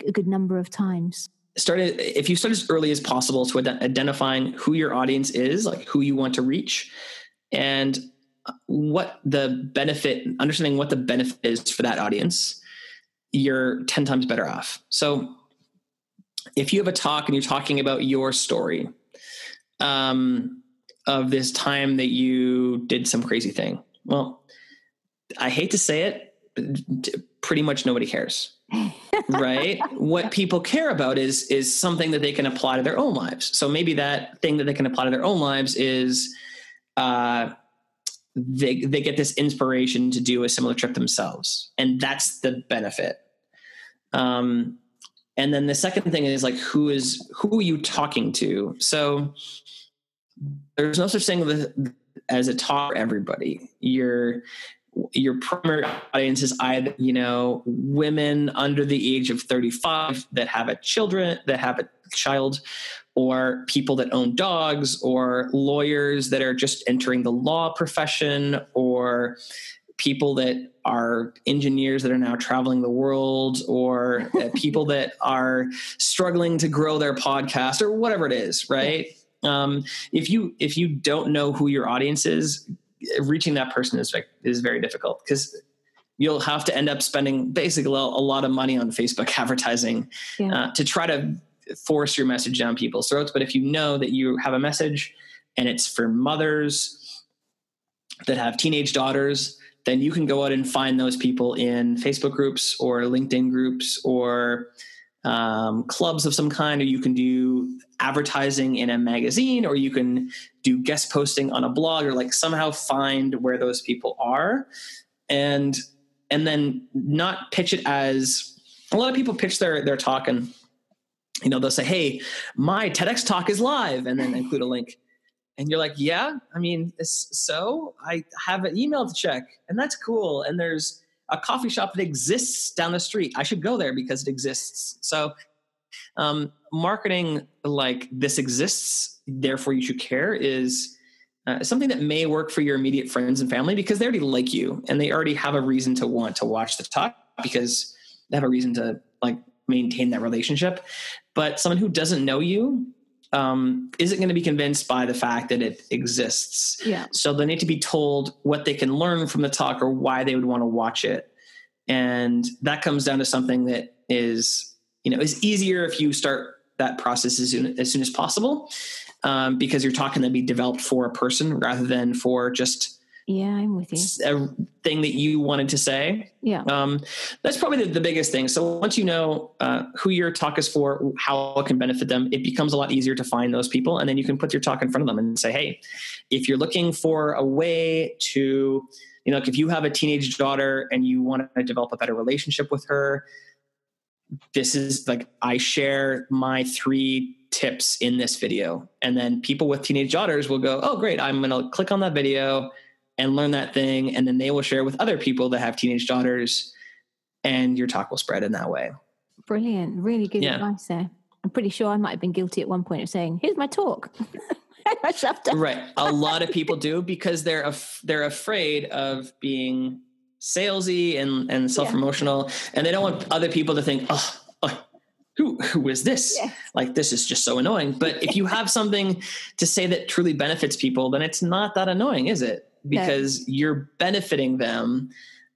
a, good number of times. Start if you start as early as possible to ident- identifying who your audience is like who you want to reach and what the benefit understanding what the benefit is for that audience you're 10 times better off. So if you have a talk and you're talking about your story um, of this time that you did some crazy thing well i hate to say it pretty much nobody cares right? What people care about is is something that they can apply to their own lives. So maybe that thing that they can apply to their own lives is uh they they get this inspiration to do a similar trip themselves and that's the benefit. Um and then the second thing is like who is who are you talking to? So there's no such thing as a talk for everybody. You're your primary audience is either you know women under the age of 35 that have a children that have a child or people that own dogs or lawyers that are just entering the law profession or people that are engineers that are now traveling the world or uh, people that are struggling to grow their podcast or whatever it is right? Um, if you if you don't know who your audience is reaching that person is is very difficult because you'll have to end up spending basically a lot of money on Facebook advertising yeah. uh, to try to force your message down people's throats. But if you know that you have a message and it's for mothers that have teenage daughters, then you can go out and find those people in Facebook groups or LinkedIn groups or um, clubs of some kind, or you can do advertising in a magazine, or you can do guest posting on a blog, or like somehow find where those people are, and and then not pitch it as a lot of people pitch their their talk and you know they'll say, "Hey, my TEDx talk is live," and then include a link. And you're like, yeah, I mean, so I have an email to check, and that's cool. And there's a coffee shop that exists down the street. I should go there because it exists. So, um, marketing like this exists, therefore you should care is uh, something that may work for your immediate friends and family because they already like you and they already have a reason to want to watch the talk because they have a reason to like maintain that relationship. But someone who doesn't know you um, isn't going to be convinced by the fact that it exists. Yeah. So they need to be told what they can learn from the talk or why they would want to watch it. And that comes down to something that is, you know, is easier if you start that process as soon as, soon as possible, um, because you're talking to be developed for a person rather than for just yeah, I'm with you. A thing that you wanted to say. Yeah. Um, that's probably the, the, biggest thing. So once you know uh, who your talk is for, how it can benefit them, it becomes a lot easier to find those people. And then you can put your talk in front of them and say, hey, if you're looking for a way to, you know, like if you have a teenage daughter and you want to develop a better relationship with her, this is like I share my three tips in this video. And then people with teenage daughters will go, oh, great, I'm going to click on that video and learn that thing. And then they will share with other people that have teenage daughters and your talk will spread in that way. Brilliant. Really good yeah. advice there. I'm pretty sure i might have been guilty at one point of saying here's my talk. Right. A lot of people do because they're af- they're afraid of being salesy and and self-promotional yeah. and they don't want other people to think oh, oh who who is this yeah. like this is just so annoying but if you have something to say that truly benefits people then it's not that annoying is it because you're benefiting them.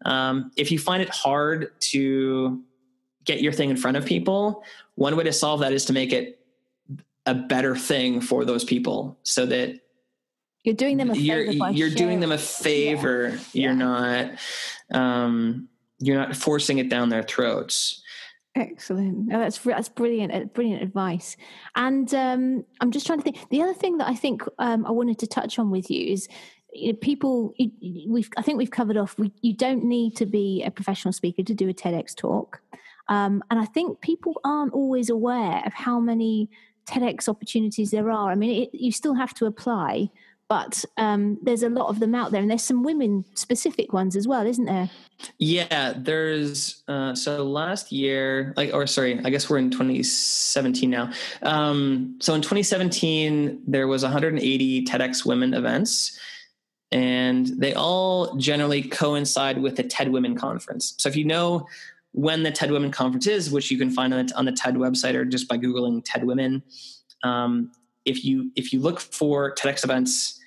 Um, if you find it hard to get your thing in front of people, one way to solve that is to make it a better thing for those people so that you're doing them a favor. You're, you're doing them a favor. Yeah. You're yeah. not um, you're not forcing it down their throats. Excellent. Oh, that's that's brilliant. Uh, brilliant advice. And um, I'm just trying to think. The other thing that I think um, I wanted to touch on with you is you know, people we've i think we've covered off we, you don't need to be a professional speaker to do a tedx talk Um, and I think people aren't always aware of how many TEDx opportunities there are. I mean, it, you still have to apply, but um, there's a lot of them out there, and there's some women specific ones as well, isn't there? Yeah, there's uh, so last year, like, or sorry, I guess we're in 2017 now. Um, so in 2017, there was 180 TEDx Women events, and they all generally coincide with the TED Women Conference. So if you know when the TED Women Conference is, which you can find on the, on the TED website or just by googling TED Women, um, if you if you look for TEDx events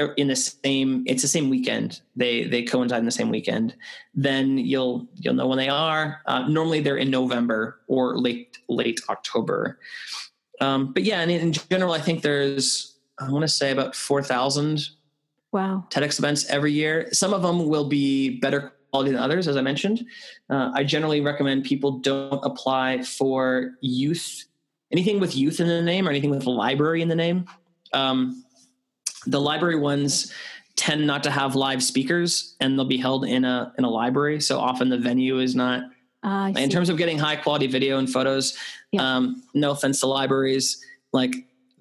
uh, in the same it's the same weekend. They they coincide in the same weekend. Then you'll you'll know when they are. Uh, normally they're in november or late late october. Um, but yeah and in general i think there's i want to say about 4000 wow. Tedx events every year. Some of them will be better quality than others as i mentioned. Uh, i generally recommend people don't apply for youth anything with youth in the name or anything with a library in the name? Um, the library ones tend not to have live speakers and they'll be held in a in a library. So often the venue is not uh, in terms of getting high quality video and photos yeah. um, no offense to libraries like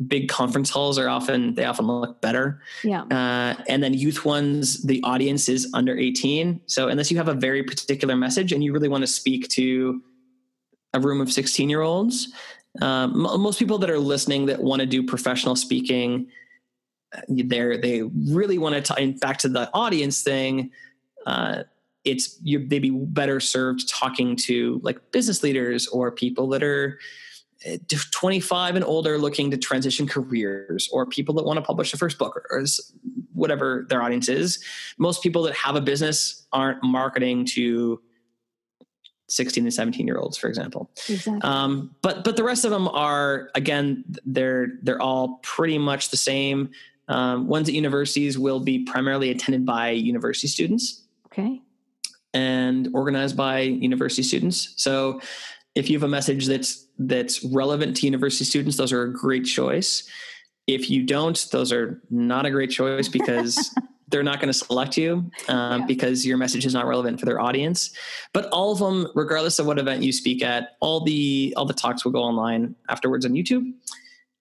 big conference halls are often they often look better. Yeah. Uh, and then youth ones the audience is under 18 so unless you have a very particular message and you really want to speak to a room of 16 year olds um, most people that are listening that want to do professional speaking they're they really want to tie back to the audience thing uh, it's you, they'd be better served talking to like business leaders or people that are uh, 25 and older looking to transition careers or people that want to publish a first book or whatever their audience is. Most people that have a business aren't marketing to 16 and 17 year olds for example exactly. um, but but the rest of them are again they're they're all pretty much the same um, ones at universities will be primarily attended by university students. Okay. And organized by university students. So if you have a message that's that's relevant to university students, those are a great choice. If you don't, those are not a great choice because they're not going to select you um, yeah. because your message is not relevant for their audience. But all of them, regardless of what event you speak at, all the all the talks will go online afterwards on YouTube.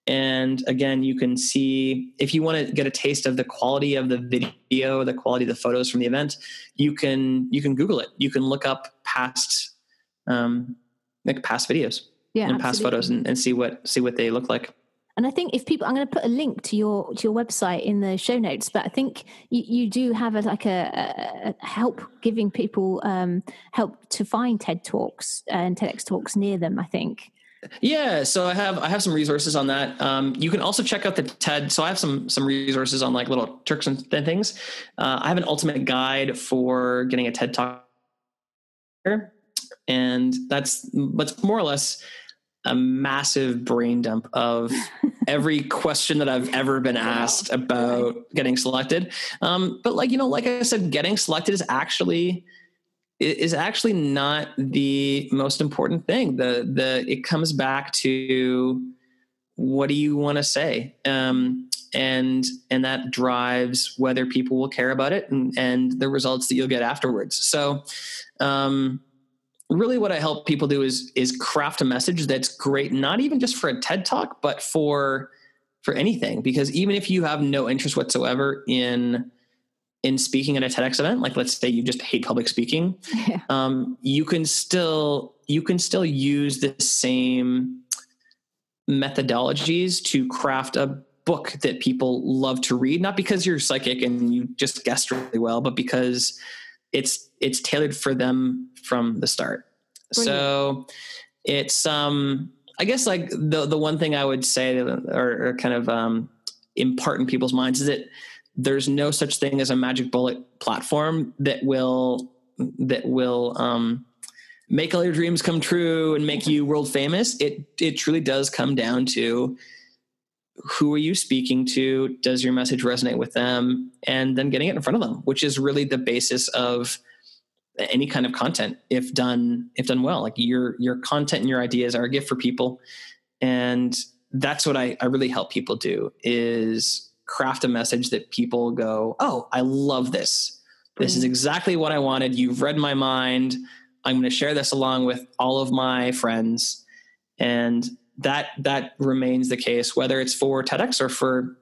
And again, you can see if you want to get a taste of the quality of the video, the quality of the photos from the event, you can you can Google it. You can look up past um, like past videos yeah, and past photos and, and see what see what they look like. And I think if people, I'm going to put a link to your to your website in the show notes. But I think you, you do have a, like a, a help giving people um, help to find TED talks and TEDx talks near them. I think. Yeah, so I have I have some resources on that. Um, you can also check out the TED. So I have some some resources on like little tricks and things. Uh, I have an ultimate guide for getting a TED talk, and that's that's more or less a massive brain dump of every question that I've ever been asked about getting selected. Um, but like you know, like I said, getting selected is actually is actually not the most important thing. The the it comes back to what do you want to say, um, and and that drives whether people will care about it and, and the results that you'll get afterwards. So, um, really, what I help people do is is craft a message that's great, not even just for a TED talk, but for for anything. Because even if you have no interest whatsoever in in speaking at a TEDx event, like let's say you just hate public speaking, yeah. um, you can still you can still use the same methodologies to craft a book that people love to read. Not because you're psychic and you just guessed really well, but because it's it's tailored for them from the start. Brilliant. So it's um I guess like the the one thing I would say or, or kind of um impart in people's minds is that there's no such thing as a magic bullet platform that will that will um, make all your dreams come true and make you world famous. It it truly does come down to who are you speaking to? Does your message resonate with them? And then getting it in front of them, which is really the basis of any kind of content if done if done well. Like your your content and your ideas are a gift for people. And that's what I, I really help people do is craft a message that people go, "Oh, I love this. This is mm-hmm. exactly what I wanted. You've read my mind. I'm going to share this along with all of my friends. And that, that remains the case, whether it's for TEDx or for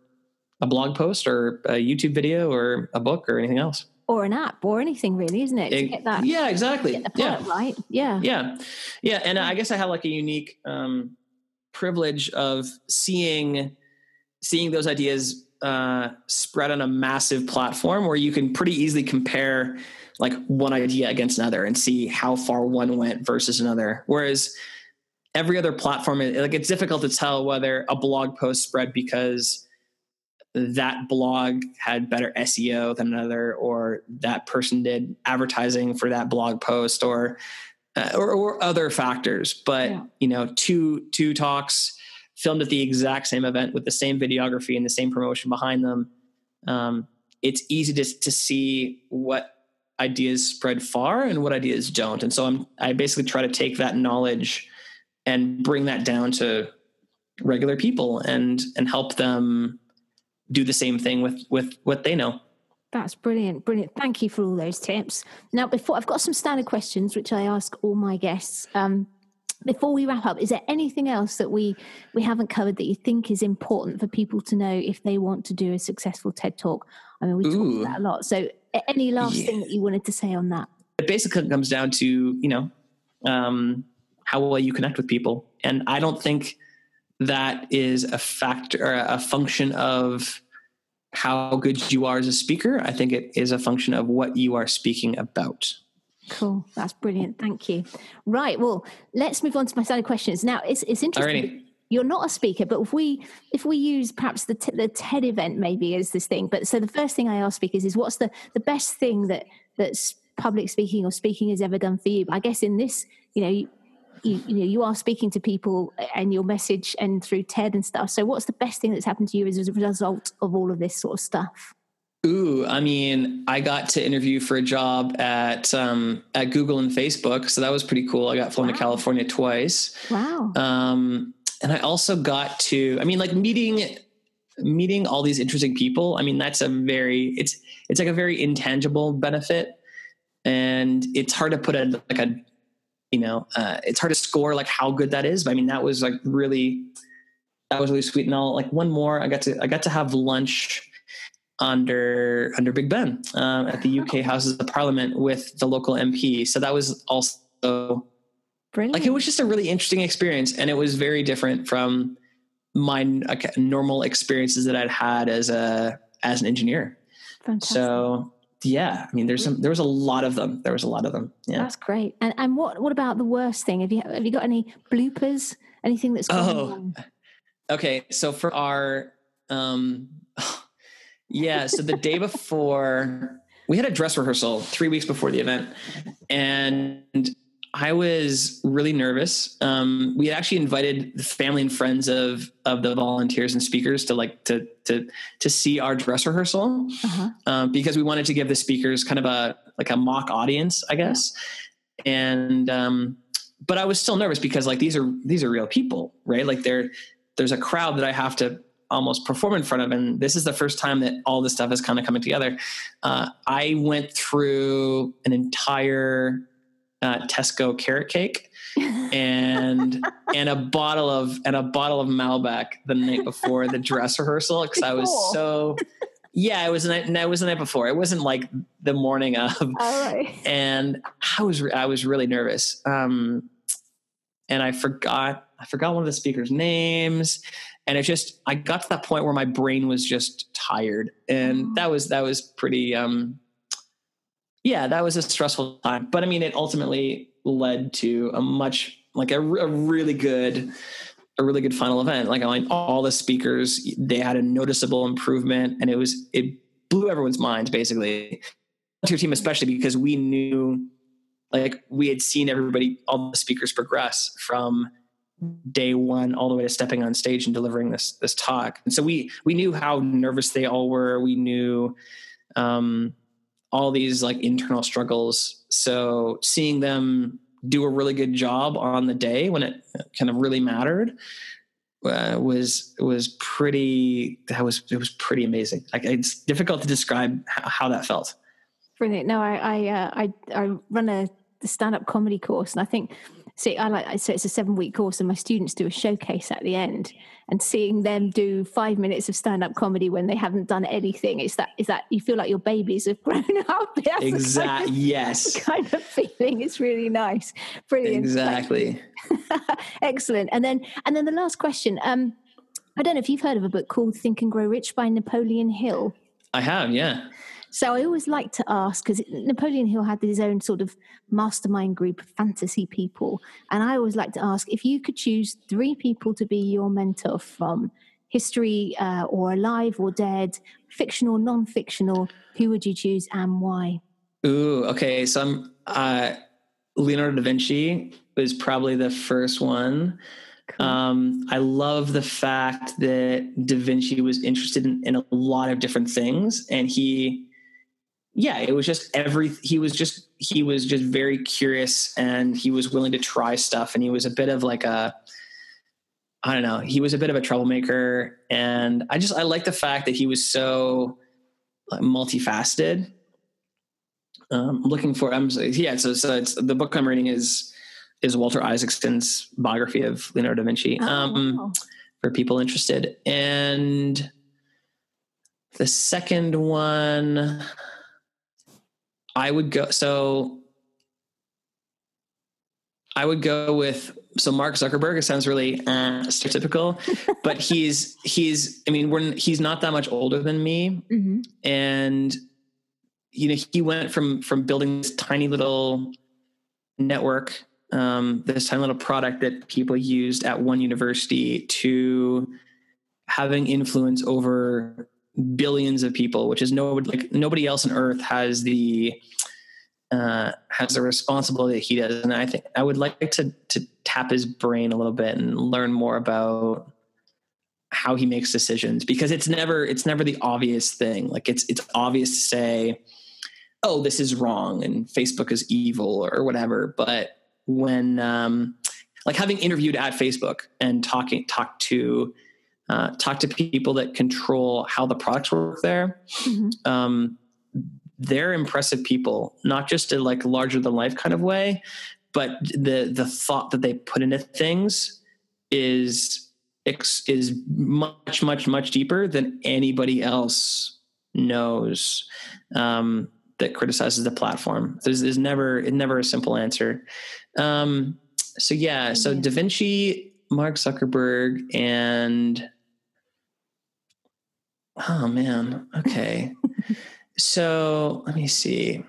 a blog post or a YouTube video or a book or anything else. Or an app or anything really, isn't it? it that, yeah, exactly. yeah. right. Yeah. Yeah. Yeah. And I guess I have like a unique um, privilege of seeing, seeing those ideas uh, spread on a massive platform where you can pretty easily compare like one idea against another and see how far one went versus another. Whereas every other platform, like it's difficult to tell whether a blog post spread because that blog had better SEO than another, or that person did advertising for that blog post, or uh, or, or, other factors. But yeah. you know, two two talks filmed at the exact same event with the same videography and the same promotion behind them. Um, it's easy to to see what ideas spread far and what ideas don't. And so I'm I basically try to take that knowledge and bring that down to regular people and and help them do the same thing with with what they know. That's brilliant, brilliant. Thank you for all those tips. Now, before I've got some standard questions which I ask all my guests. Um, before we wrap up, is there anything else that we we haven't covered that you think is important for people to know if they want to do a successful TED talk? I mean, we talked about that a lot. So, any last yeah. thing that you wanted to say on that? It basically comes down to you know um, how well you connect with people, and I don't think that is a factor or a function of how good you are as a speaker. I think it is a function of what you are speaking about. Cool. That's brilliant. Thank you. Right. Well, let's move on to my standard questions. Now, it's, it's interesting. Alrighty. You're not a speaker, but if we if we use perhaps the t- the TED event maybe as this thing. But so the first thing I ask speakers is, what's the the best thing that that's public speaking or speaking has ever done for you? I guess in this, you know, you, you know you are speaking to people and your message and through ted and stuff so what's the best thing that's happened to you as a result of all of this sort of stuff Ooh, I mean, I got to interview for a job at um, at Google and Facebook, so that was pretty cool. I got flown wow. to California twice. Wow. Um, and I also got to, I mean, like meeting meeting all these interesting people. I mean, that's a very it's it's like a very intangible benefit, and it's hard to put a like a you know, uh, it's hard to score like how good that is. But I mean, that was like really, that was really sweet. And I'll like one more. I got to I got to have lunch under under Big Ben um, at the UK Houses of Parliament with the local MP. So that was also Brilliant. like it was just a really interesting experience, and it was very different from my normal experiences that I'd had as a as an engineer. Fantastic. So yeah, I mean, there's some, there was a lot of them. There was a lot of them. Yeah, that's great. And and what what about the worst thing? Have you have you got any bloopers? Anything that's oh, wrong? okay. So for our um, yeah, so the day before we had a dress rehearsal three weeks before the event, and I was really nervous. Um, we had actually invited the family and friends of of the volunteers and speakers to like to to to see our dress rehearsal uh-huh. um, because we wanted to give the speakers kind of a like a mock audience, I guess. Yeah. And um, but I was still nervous because like these are these are real people, right? Like there there's a crowd that I have to almost perform in front of, and this is the first time that all this stuff is kind of coming together. Uh, I went through an entire uh, Tesco carrot cake and and a bottle of and a bottle of Malbec the night before the dress rehearsal because I was so yeah it was the night no, it was the night before. It wasn't like the morning of. And I was I was really nervous. Um and I forgot I forgot one of the speakers names. And it just I got to that point where my brain was just tired. And oh. that was that was pretty um yeah, that was a stressful time. But I mean, it ultimately led to a much like a, a really good a really good final event. Like I mean, all the speakers, they had a noticeable improvement, and it was it blew everyone's minds basically. Your team, especially because we knew, like we had seen everybody, all the speakers progress from day one all the way to stepping on stage and delivering this this talk. And so we we knew how nervous they all were. We knew um, all these like internal struggles. So seeing them do a really good job on the day when it kind of really mattered uh, was was pretty. That was it was pretty amazing. Like it's difficult to describe how, that felt. Brilliant. No, I I, uh, I I run a stand up comedy course, and I think see, I like so it's a seven week course, and my students do a showcase at the end, and seeing them do five minutes of stand up comedy when they haven't done anything, it's that is that you feel like your babies have grown up. Exactly. Kind of, yes. Kind of feeling. It's really nice. Brilliant. Exactly. Excellent. And then and then the last question. Um, I don't know if you've heard of a book called Think and Grow Rich by Napoleon Hill. I have, yeah. So I always like to ask because Napoleon Hill had his own sort of mastermind group of fantasy people, and I always like to ask if you could choose three people to be your mentor from history uh, or alive or dead, fictional, non-fictional, who would you choose and why? Ooh, okay. So I'm uh, Leonardo da Vinci was probably the first one. Cool. Um, I love the fact that Da Vinci was interested in, in, a lot of different things, and he, yeah, it was just every. He was just he was just very curious, and he was willing to try stuff, and he was a bit of like a, I don't know, he was a bit of a troublemaker, and I just I like the fact that he was so multifaceted. Um, looking for, I'm yeah. So, so it's the book I'm reading is is Walter Isaacson's biography of Leonardo da Vinci oh, um, wow. for people interested. And the second one, I would go. So I would go with so Mark Zuckerberg. It sounds really uh, stereotypical, but he's he's. I mean, we're he's not that much older than me, mm-hmm. and you know he went from from building this tiny little network um, this tiny little product that people used at one university to having influence over billions of people, which is no like nobody else on earth has the uh, has the responsibility that he does. And I think I would like to to tap his brain a little bit and learn more about how he makes decisions because it's never it's never the obvious thing. Like it's it's obvious to say, oh, this is wrong and Facebook is evil or whatever, but when um, like having interviewed at Facebook and talking talk to uh, talk to people that control how the products work there. Mm-hmm. Um, they're impressive people, not just in like larger than life kind of way, but the the thought that they put into things is is much much much deeper than anybody else knows. Um, that criticizes the platform. There's, there's never never a simple answer. Um, so yeah, so Da Vinci, Mark Zuckerberg, and oh man, okay. so let me see.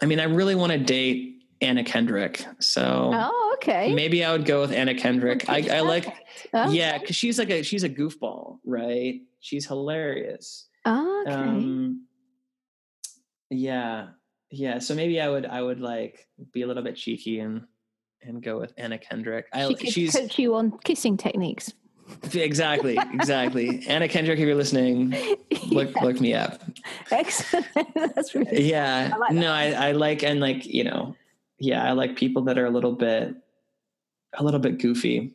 I mean, I really want to date Anna Kendrick. So oh, okay. Maybe I would go with Anna Kendrick. I, I like, okay. yeah, because she's like a she's a goofball, right? She's hilarious. Oh, okay. Um, yeah, yeah. So maybe I would I would like be a little bit cheeky and and go with Anna Kendrick. I, she could she's coach you on kissing techniques. Exactly, exactly. Anna Kendrick, if you're listening, look yeah. look me up. Excellent. That's really yeah. I like no, I, I like and like you know, yeah, I like people that are a little bit a little bit goofy.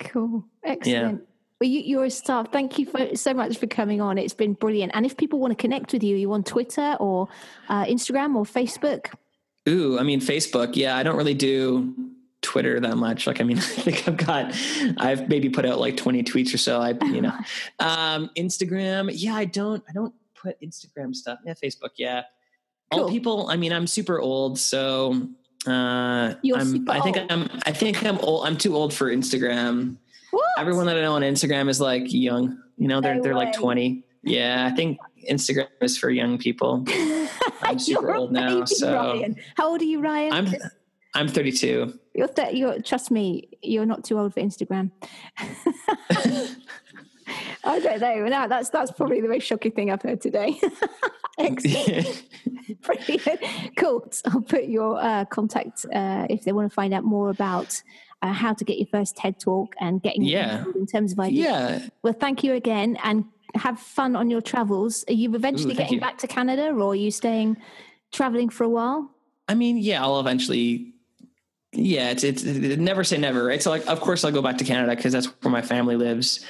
Cool. Excellent. Yeah. Well, you, are a star. Thank you for, so much for coming on. It's been brilliant. And if people want to connect with you, are you on Twitter or uh, Instagram or Facebook? Ooh, I mean, Facebook. Yeah, I don't really do Twitter that much. Like, I mean, I think I've got, I've maybe put out like 20 tweets or so. I, you know, um, Instagram. Yeah, I don't, I don't put Instagram stuff. Yeah, Facebook. Yeah. Cool. All people, I mean, I'm super old. So, uh, I'm, I think old. I'm, I think I'm old. I'm too old for Instagram. What? Everyone that I know on Instagram is like young. You know, they're no they're like twenty. Yeah, I think Instagram is for young people. I'm super old now. So Ryan. how old are you, Ryan? I'm I'm 32. You're, th- you're trust me, you're not too old for Instagram. I don't know. Now that's that's probably the most shocking thing I've heard today. Excellent. Brilliant. Cool. So I'll put your uh, contact uh, if they want to find out more about uh, how to get your first TED talk and getting yeah. in terms of ideas. Yeah. Well, thank you again and have fun on your travels. Are you eventually Ooh, getting you. back to Canada or are you staying traveling for a while? I mean, yeah, I'll eventually. Yeah, it's, it's it, never say never, right? So, like, of course, I'll go back to Canada because that's where my family lives.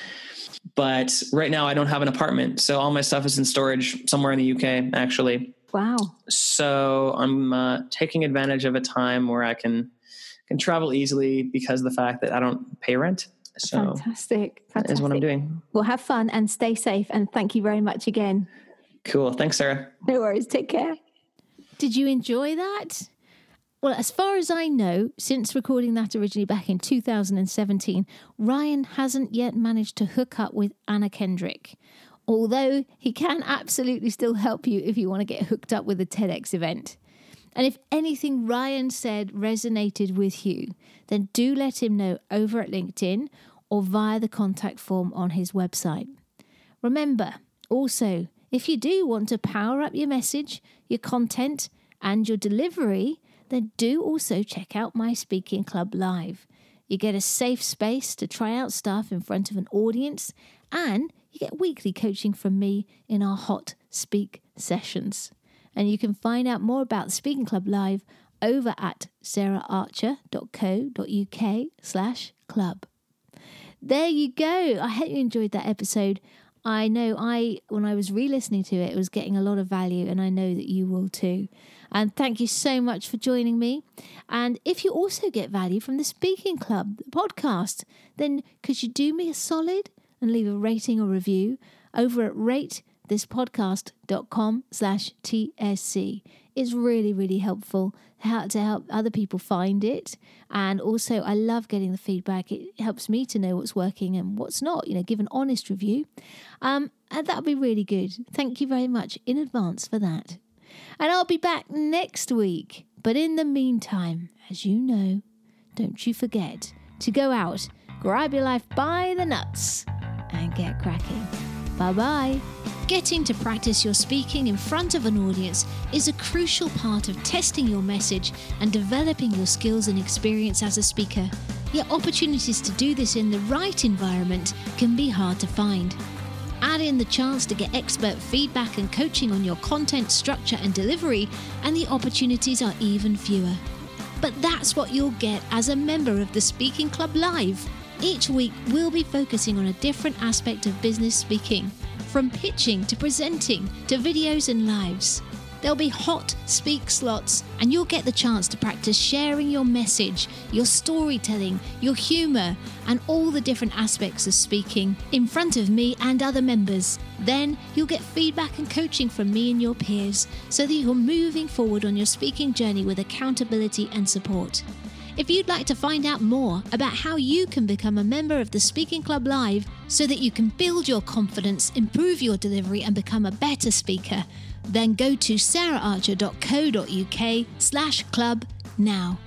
But right now, I don't have an apartment, so all my stuff is in storage somewhere in the UK, actually. Wow. So I'm uh, taking advantage of a time where I can can travel easily because of the fact that I don't pay rent. So Fantastic. that is what I'm Fantastic. doing. Well, have fun and stay safe. And thank you very much again. Cool. Thanks, Sarah. No worries. Take care. Did you enjoy that? Well, as far as I know, since recording that originally back in 2017, Ryan hasn't yet managed to hook up with Anna Kendrick. Although he can absolutely still help you if you want to get hooked up with a TEDx event. And if anything Ryan said resonated with you, then do let him know over at LinkedIn or via the contact form on his website. Remember, also, if you do want to power up your message, your content, and your delivery, then do also check out my Speaking Club Live. You get a safe space to try out stuff in front of an audience, and you get weekly coaching from me in our hot speak sessions. And you can find out more about Speaking Club Live over at saraharcher.co.uk slash club. There you go. I hope you enjoyed that episode. I know I, when I was re listening to it, was getting a lot of value, and I know that you will too. And thank you so much for joining me. And if you also get value from the Speaking Club podcast, then could you do me a solid and leave a rating or review over at ratethispodcast.com slash TSC? It's really, really helpful how to help other people find it. And also, I love getting the feedback. It helps me to know what's working and what's not, you know, give an honest review. Um, and that would be really good. Thank you very much in advance for that. And I'll be back next week. But in the meantime, as you know, don't you forget to go out, grab your life by the nuts, and get cracking. Bye bye. Getting to practice your speaking in front of an audience is a crucial part of testing your message and developing your skills and experience as a speaker. Yet, opportunities to do this in the right environment can be hard to find. Add in the chance to get expert feedback and coaching on your content, structure, and delivery, and the opportunities are even fewer. But that's what you'll get as a member of the Speaking Club Live. Each week, we'll be focusing on a different aspect of business speaking, from pitching to presenting to videos and lives. There'll be hot speak slots, and you'll get the chance to practice sharing your message, your storytelling, your humour, and all the different aspects of speaking in front of me and other members. Then you'll get feedback and coaching from me and your peers so that you're moving forward on your speaking journey with accountability and support. If you'd like to find out more about how you can become a member of the Speaking Club Live so that you can build your confidence, improve your delivery, and become a better speaker, then go to saraharcher.co.uk slash club now.